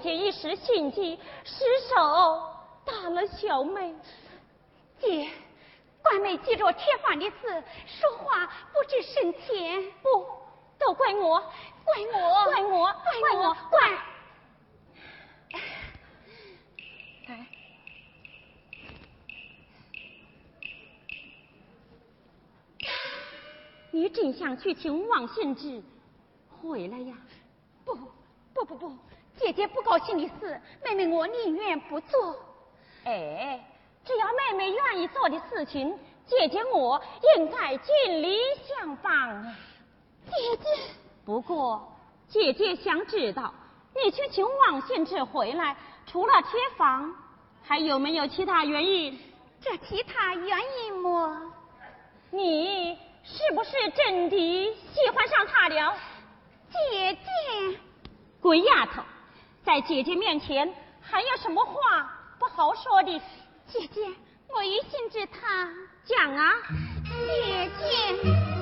姐一时心急，失手打了小妹。姐，怪妹记着铁板的字，说话不知深浅。不，都怪我，怪我，怪我，怪我，怪。来，你真想去请王县之回来呀？不不不不。姐姐不高兴的事，妹妹我宁愿不做。哎，只要妹妹愿意做的事情，姐姐我应该尽力相帮。姐姐，不过姐姐想知道，你去请王献之回来，除了贴房，还有没有其他原因？这其他原因么？你是不是真的喜欢上他了？姐姐，鬼丫头，在姐姐面前还有什么话不好说的？姐姐，我一心只他。讲啊，姐姐。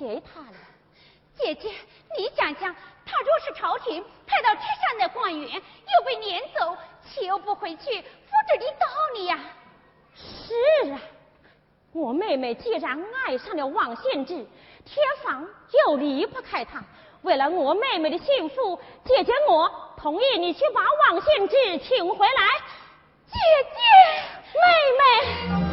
误解他了。姐姐，你想想，他若是朝廷派到铁山的官员，又被撵走，岂又不回去复旨的道理呀？是啊，我妹妹既然爱上了王献之，天房又离不开他。为了我妹妹的幸福，姐姐我同意你去把王献之请回来。姐姐，妹妹。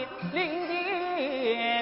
林地。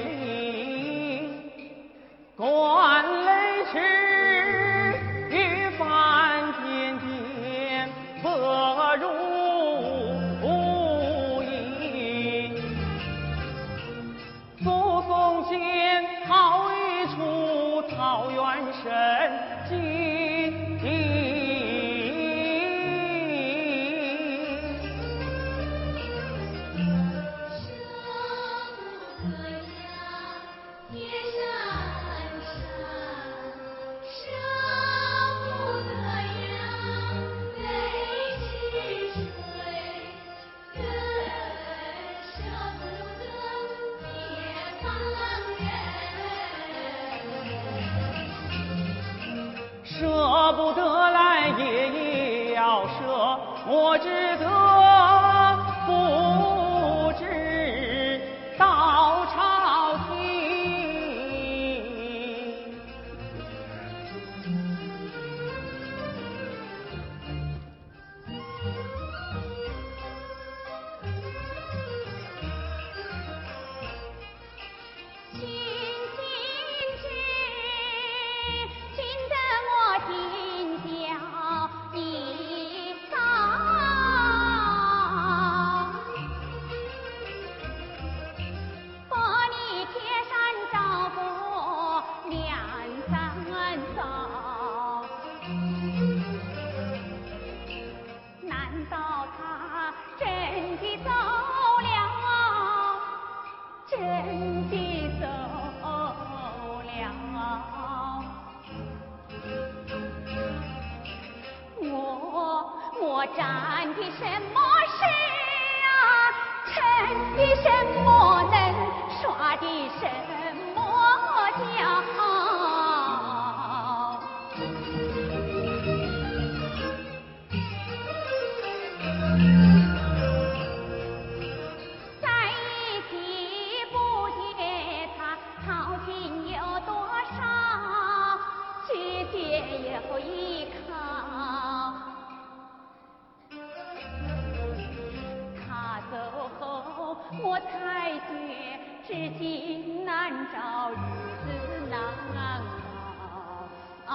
我才觉至今难找日子难熬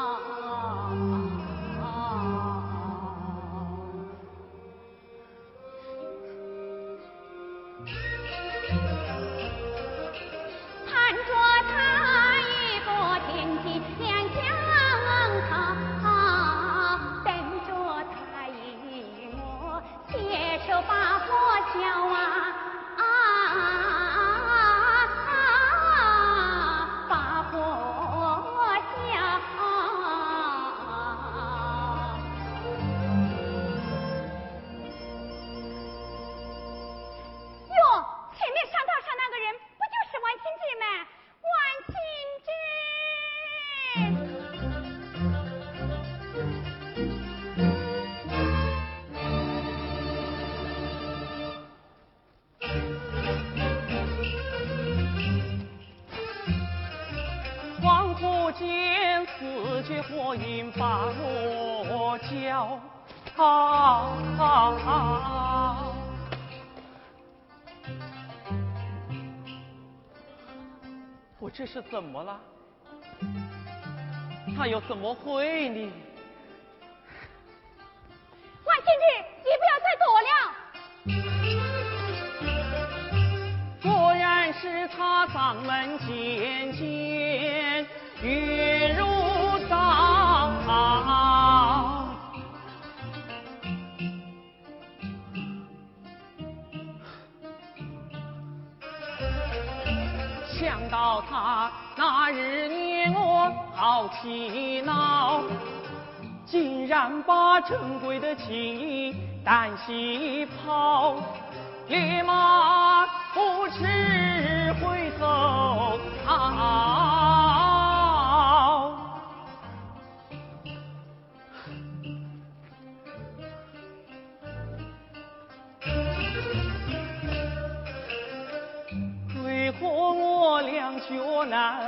这是怎么了？他又怎么会呢？万庆志，你不要再躲了。果然是他嗓门尖尖，好气恼，竟然把珍贵的情谊单膝抛，立马不吃回头。为何我俩脚难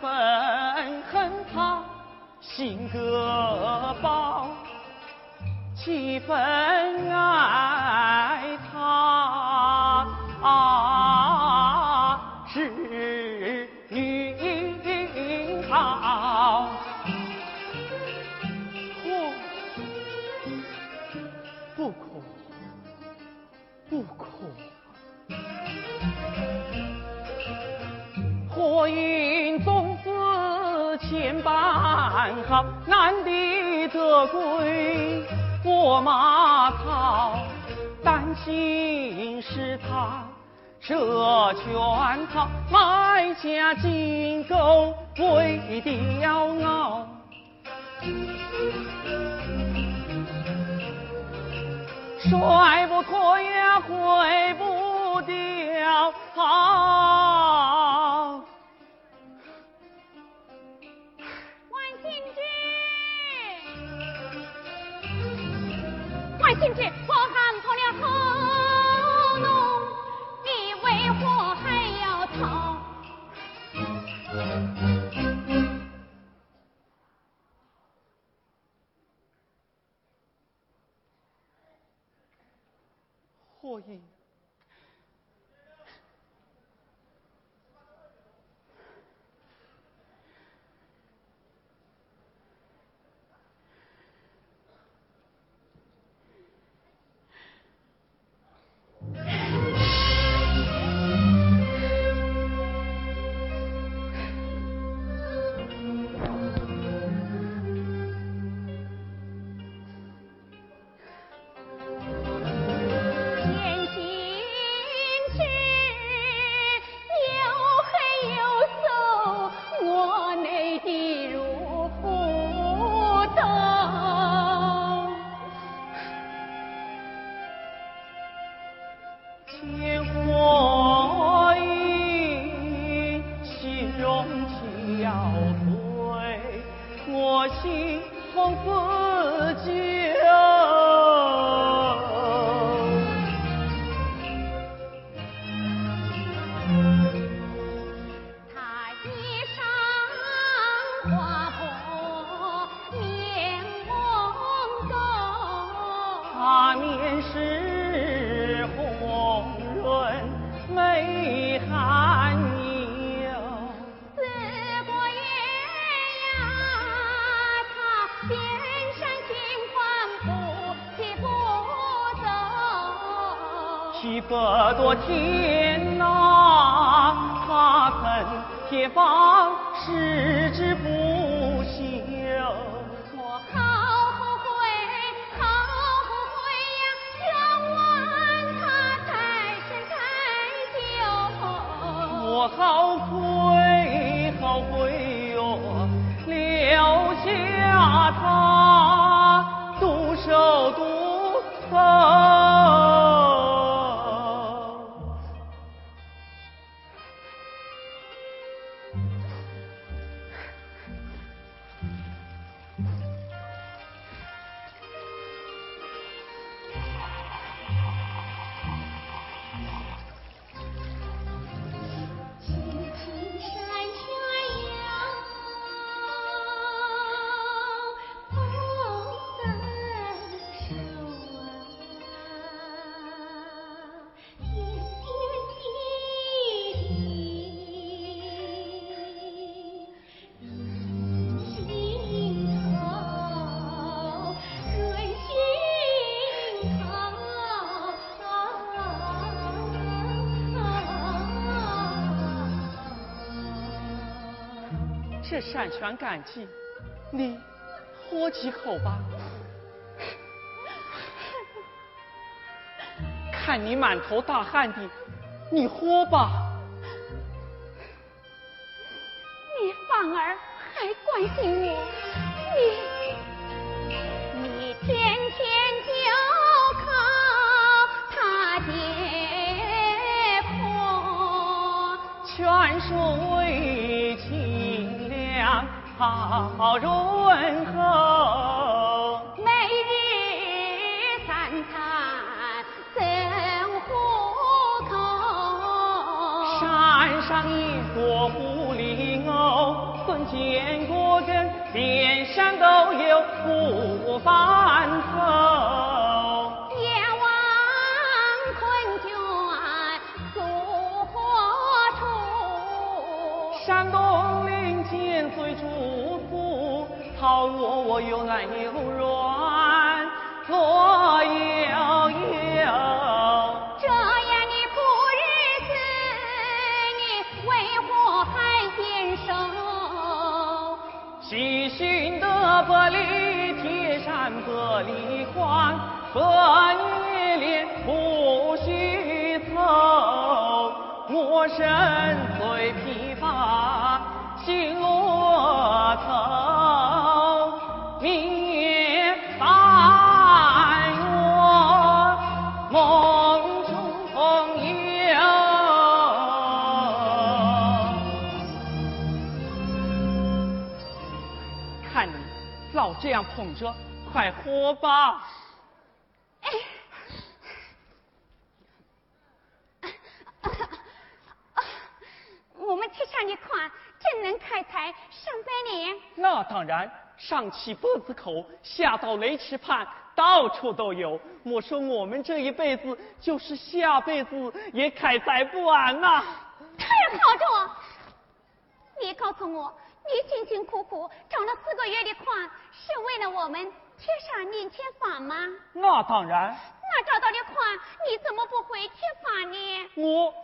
分恨他性格暴，七分爱般好，难敌得归我马槽，担心是他。这圈套，卖家金钩为雕熬，甩不脱也毁不掉。万过瘾。一。百多天呐、他曾铁棒矢志不休。我好后悔，好后悔呀！冤枉他太深太久。我好悔，好悔哟，留下他这山泉赶集，你喝几口吧。看你满头大汗的，你喝吧。你反而还关心我，好润喉。每日三餐怎糊口？山上一座狐狸藕，曾见过根，连山都有不翻头。窝窝又烂又软，左摇摇。这样的苦日子，你为何还坚守？细寻的玻璃，铁山玻璃宽，分野连不许走。我身老这样捧着，快喝吧。我们铁山的矿真能开采上百年。那当然，上起脖子口，下到雷池畔，到处都有。莫说我们这一辈子，就是下辈子也开采不完呐、太好着！你告诉我，你辛辛苦苦找了四个月的矿，是为了我们贴上年前房吗？那当然，那找到的矿，你怎么不回去房呢？我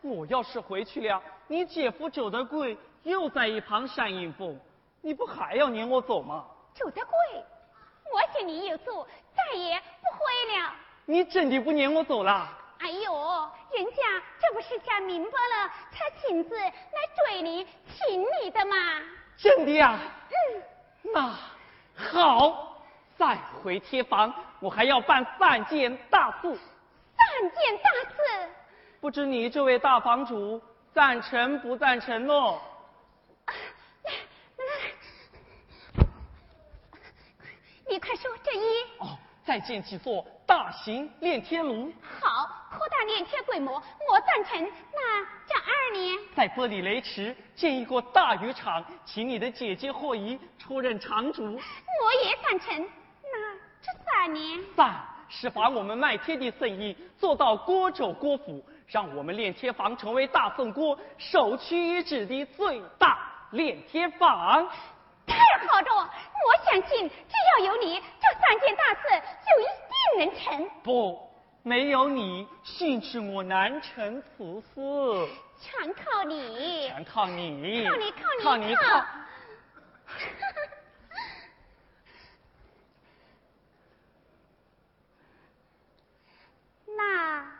我要是回去了，你姐夫周德贵又在一旁煽阴风，你不还要撵我走吗？周德贵，我心里有数，再也不回了。你真的不撵我走了？哎呦，人家这不是想明白了，才亲自来追你、请你的吗。真的呀？嗯，那好，再回贴房，我还要办三件大事。三件大事。不知你这位大房主赞成不赞成喽？你快说这一。哦，再建几座大型炼天炉。好，扩大炼铁规模，我赞成。那这二年？在玻璃雷池建一个大渔场，请你的姐姐霍姨出任场主。我也赞成。那这三年？三是把我们卖天的生意做到国州国府，让我们炼贴坊成为大宋国首屈一指的最大炼贴坊。太好了，我相信只要有你，这三件大事就一定能成。不，没有你，信是我难成此事。全靠你，全靠你，靠你，靠你，靠。那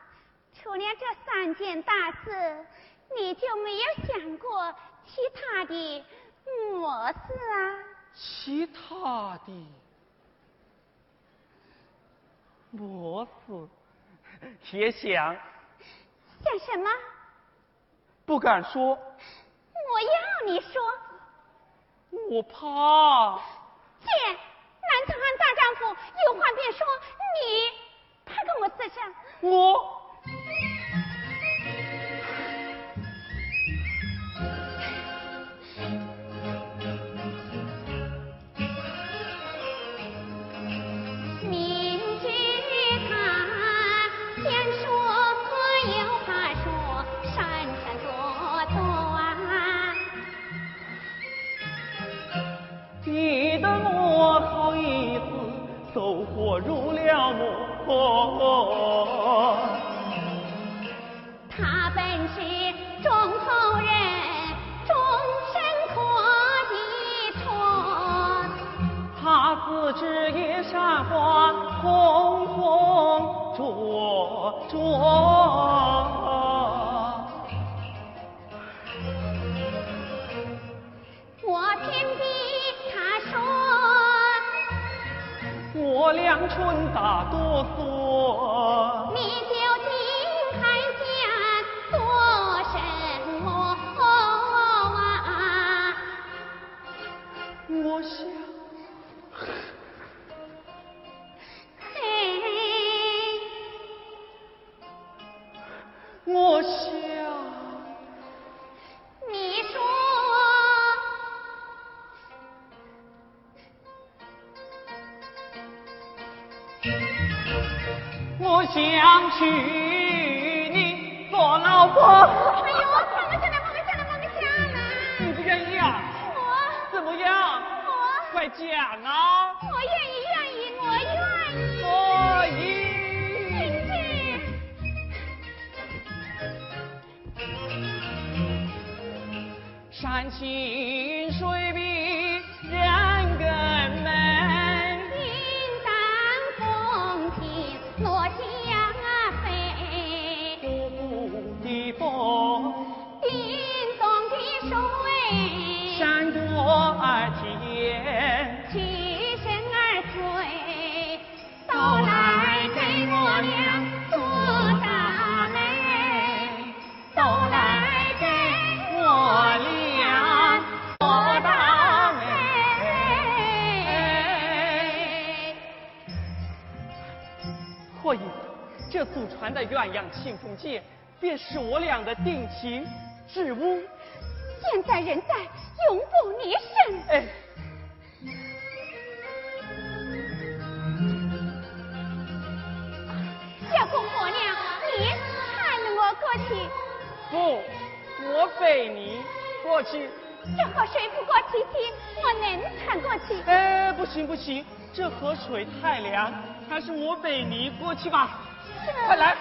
除了这三件大事，你就没有想过其他的？么事啊？其他的么事？也想。想什么？不敢说。我要你说。我怕。姐，男子汉大丈夫，有话便说。你怕跟我自杀？我。我入了魔。他本是忠厚人，终身可依托。他自知也山花红红灼灼。的鸳鸯庆丰戒，便是我俩的定情之物。现在人在，永不离身。哎，小公婆娘，你搀我过去。不，我背你过去。这河水不过七七，我能搀过去。哎，不行不行，这河水太凉，还是我背你过去吧。快来！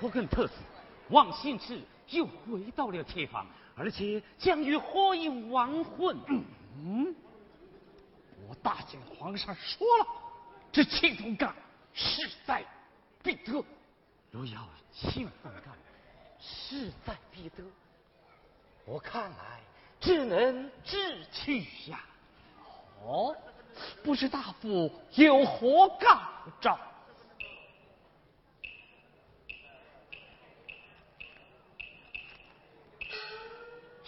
我跟特使王兴志又回到了铁房，而且将与霍英亡婚。嗯，我大见皇上说了，这庆丰岗势在必得。如要庆丰岗势在必得，我看来只能智取呀。哦，不知大夫有何告召？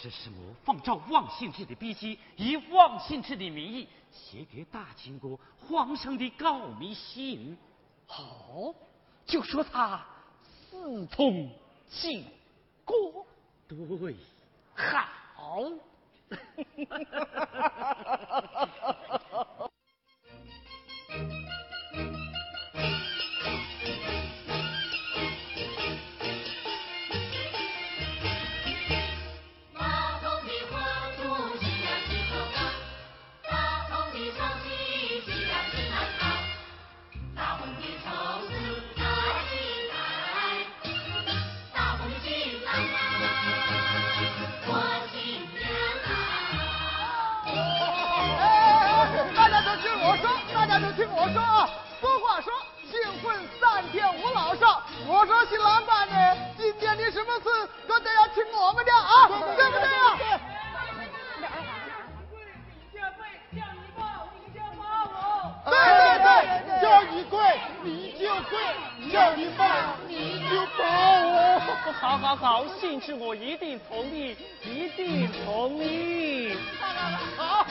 这是我仿照王信之的笔迹，以王信之的名义写给大清国皇上的告密信。好，就说他私通晋国。对，好。对不对？啊叫你跪你就跪叫你你就我对对对叫你跪你就跪叫你骂你就骂我好好好兴致我一定同意一定同意好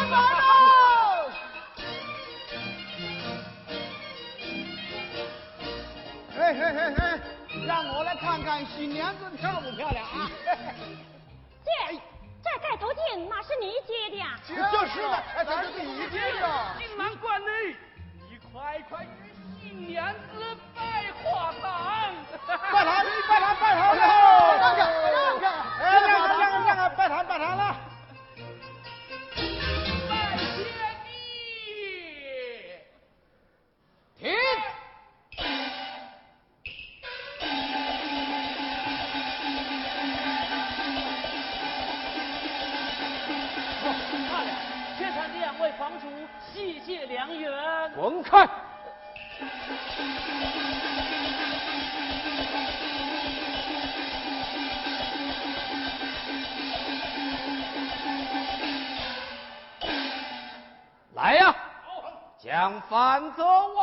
开门让我来看看新娘子漂不漂亮啊？这盖头巾哪是你接的呀？就是的哎哪是你接的。进门关内你快快给新娘子拜花堂。快来你快拜好反则。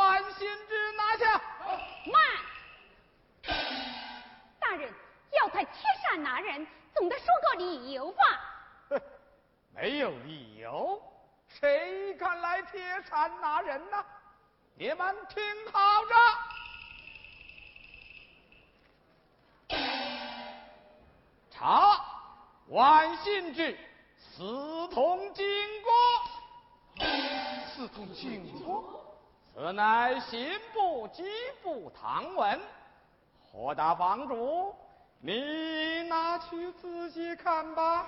唐文，何大房主，你拿去仔细看吧。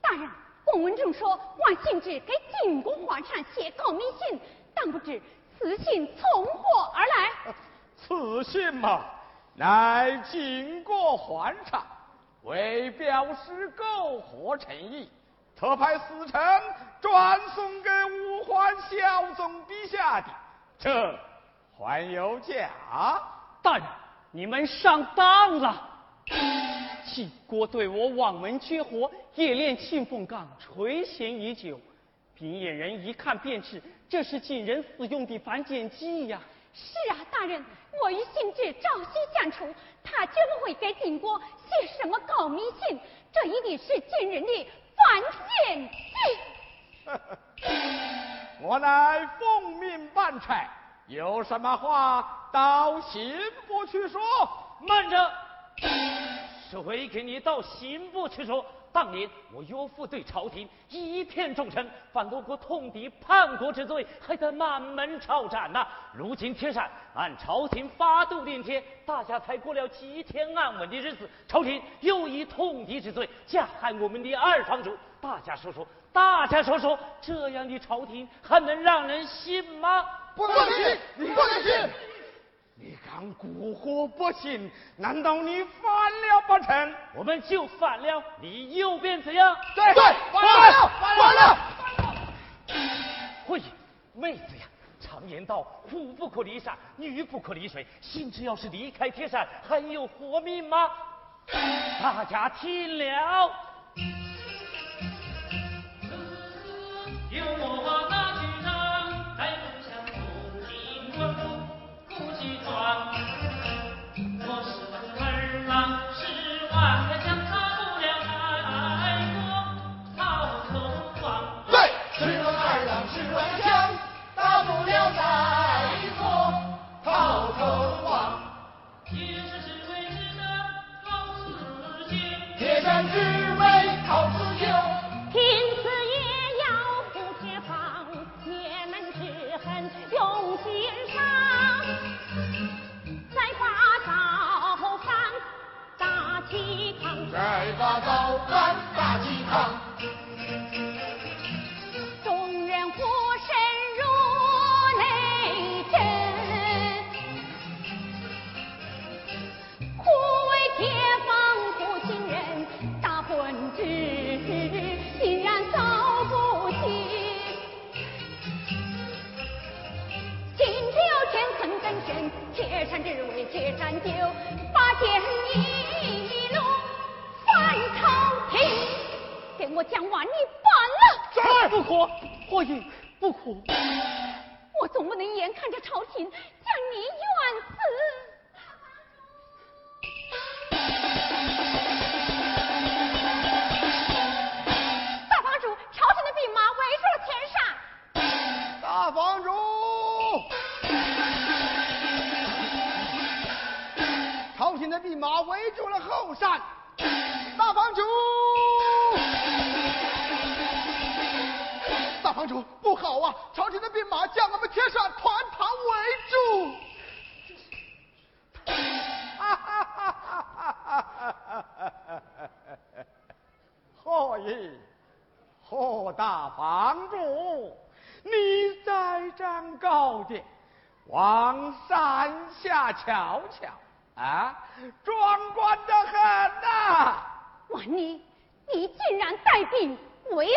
大人，公文中说王信之给晋国皇上写告密信，但不知此信从何而来。此信嘛，乃晋国皇上为表示购货诚意。特派使臣转送给五环孝宗陛下的，这还有假？大人，你们上当了！晋国对我网门绝活，冶炼庆凤岗垂涎已久，平野人一看便知，这是晋人使用的反间计呀！是啊，大人，我与信之朝夕相处，他绝不会给晋国写什么告密信，这一定是晋人的。万献计，我乃奉命办差，有什么话到刑部去说。慢着，谁给你到刑部去说。当年我岳父对朝廷一片忠诚，犯了过通敌叛国之罪，还得满门抄斩呐。如今天山按朝廷发度临帖，大家才过了几天安稳的日子，朝廷又以通敌之罪加害我们的二房主。大家说说，大家说说，这样的朝廷还能让人信吗？不能信，不能信！蛊惑百姓？难道你反了不成？我们就反了，你又变怎样？对对，反了，反了！反了会妹子呀，常言道，虎不可离山，女不可离水。心只要是离开铁山，还有活命吗？大家听了。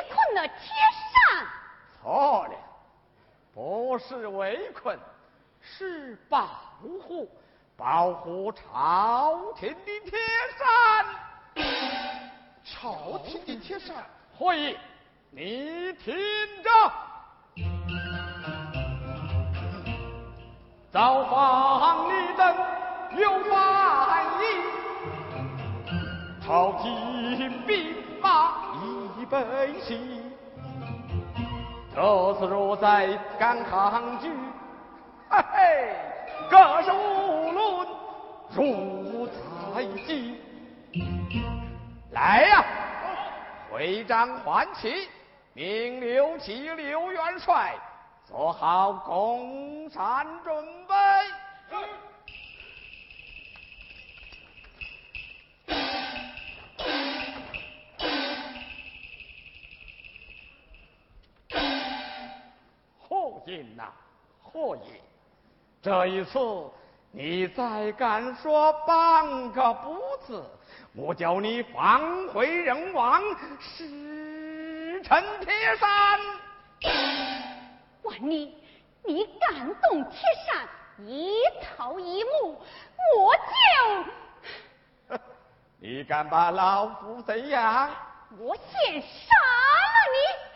困了铁山！错了，不是围困，是保护，保护朝廷的铁山。朝廷的铁山，会议，你听着，造反立等。有反意，朝廷兵马悲喜。这次若再敢抗拒，嘿嘿，各是无论如在即。来呀，会章唤起，命刘琦刘元帅做好攻山准备。应呐，霍爷，这一次你再敢说半个不字，我叫你反悔人亡，石沉铁山。万你，你敢动铁山一头一木，我就 你敢把老夫怎样？我先杀了你！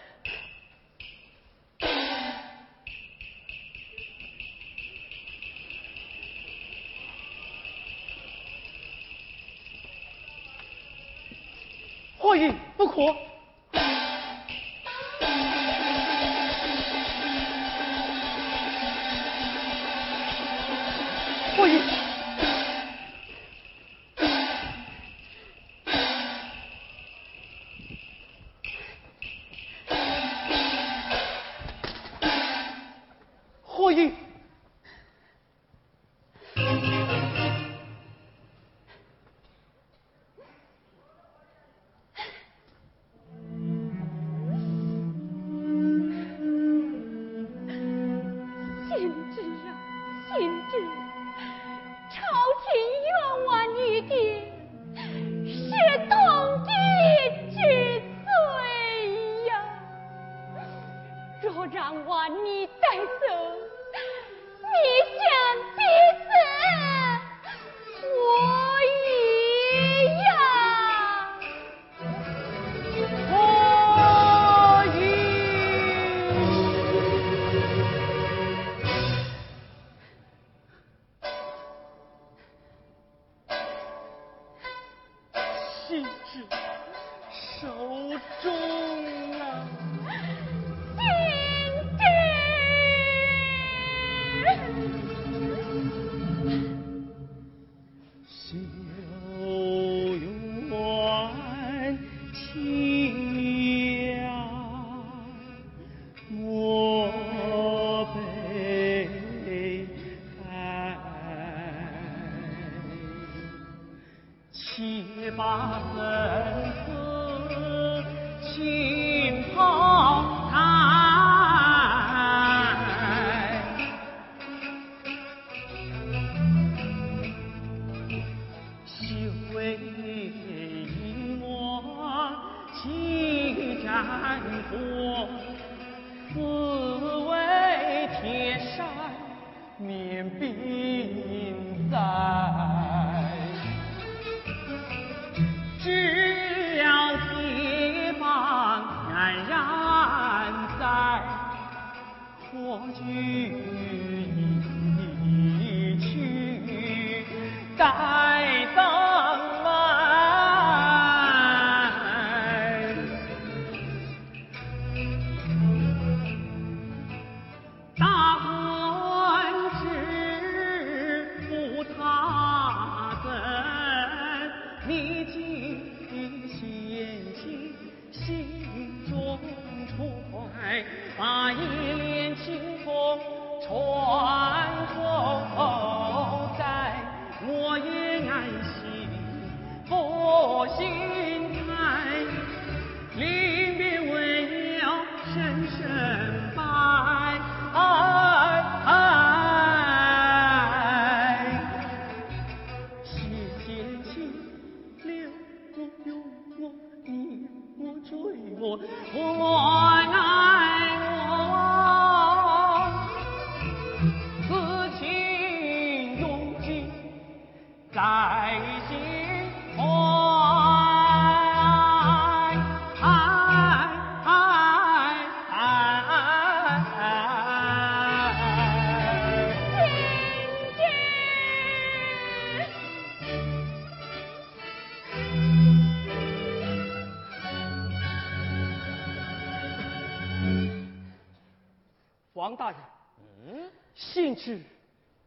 不可！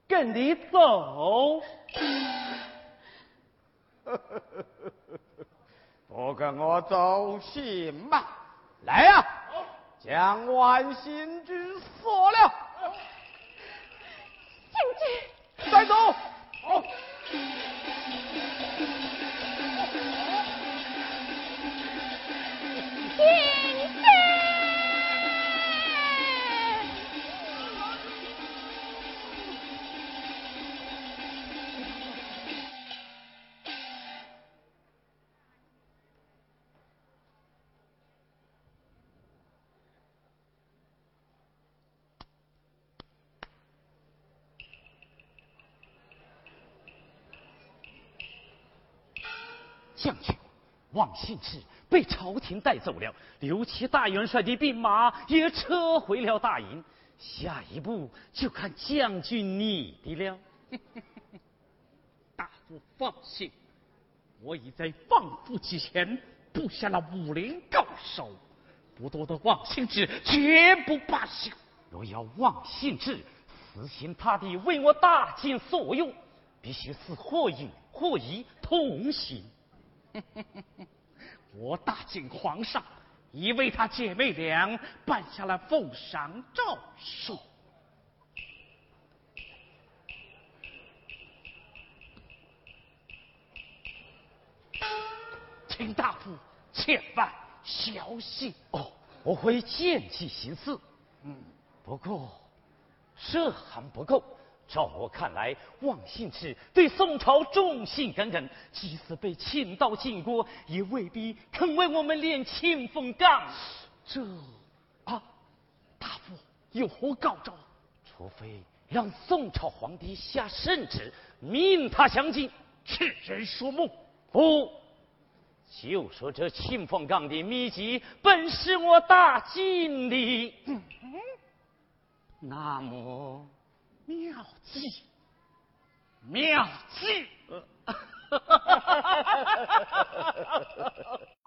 跟你走，不跟我走行吗？来呀，将万心之锁了。兴军，带走。王信之被朝廷带走了，刘琦大元帅的兵马也撤回了大营，下一步就看将军你的了。大夫放心，我已在放父之前布下了武林高手，不多的王信之绝不罢休。若要王信之死心塌地为我大晋所用，必须是或隐或疑同行。我大晋皇上已为他姐妹俩办下了奉赏诏书，请大夫千万小心哦，我会见机行事。嗯，不过这还不够。照我看来，王信之对宋朝忠心耿耿，即使被请到晋国，也未必肯为我们练清风岗。这啊，大夫有何高招？除非让宋朝皇帝下圣旨，命他降晋。痴人说梦。不，就说这清风岗的秘籍，本是我大晋的。那么。妙计，妙计。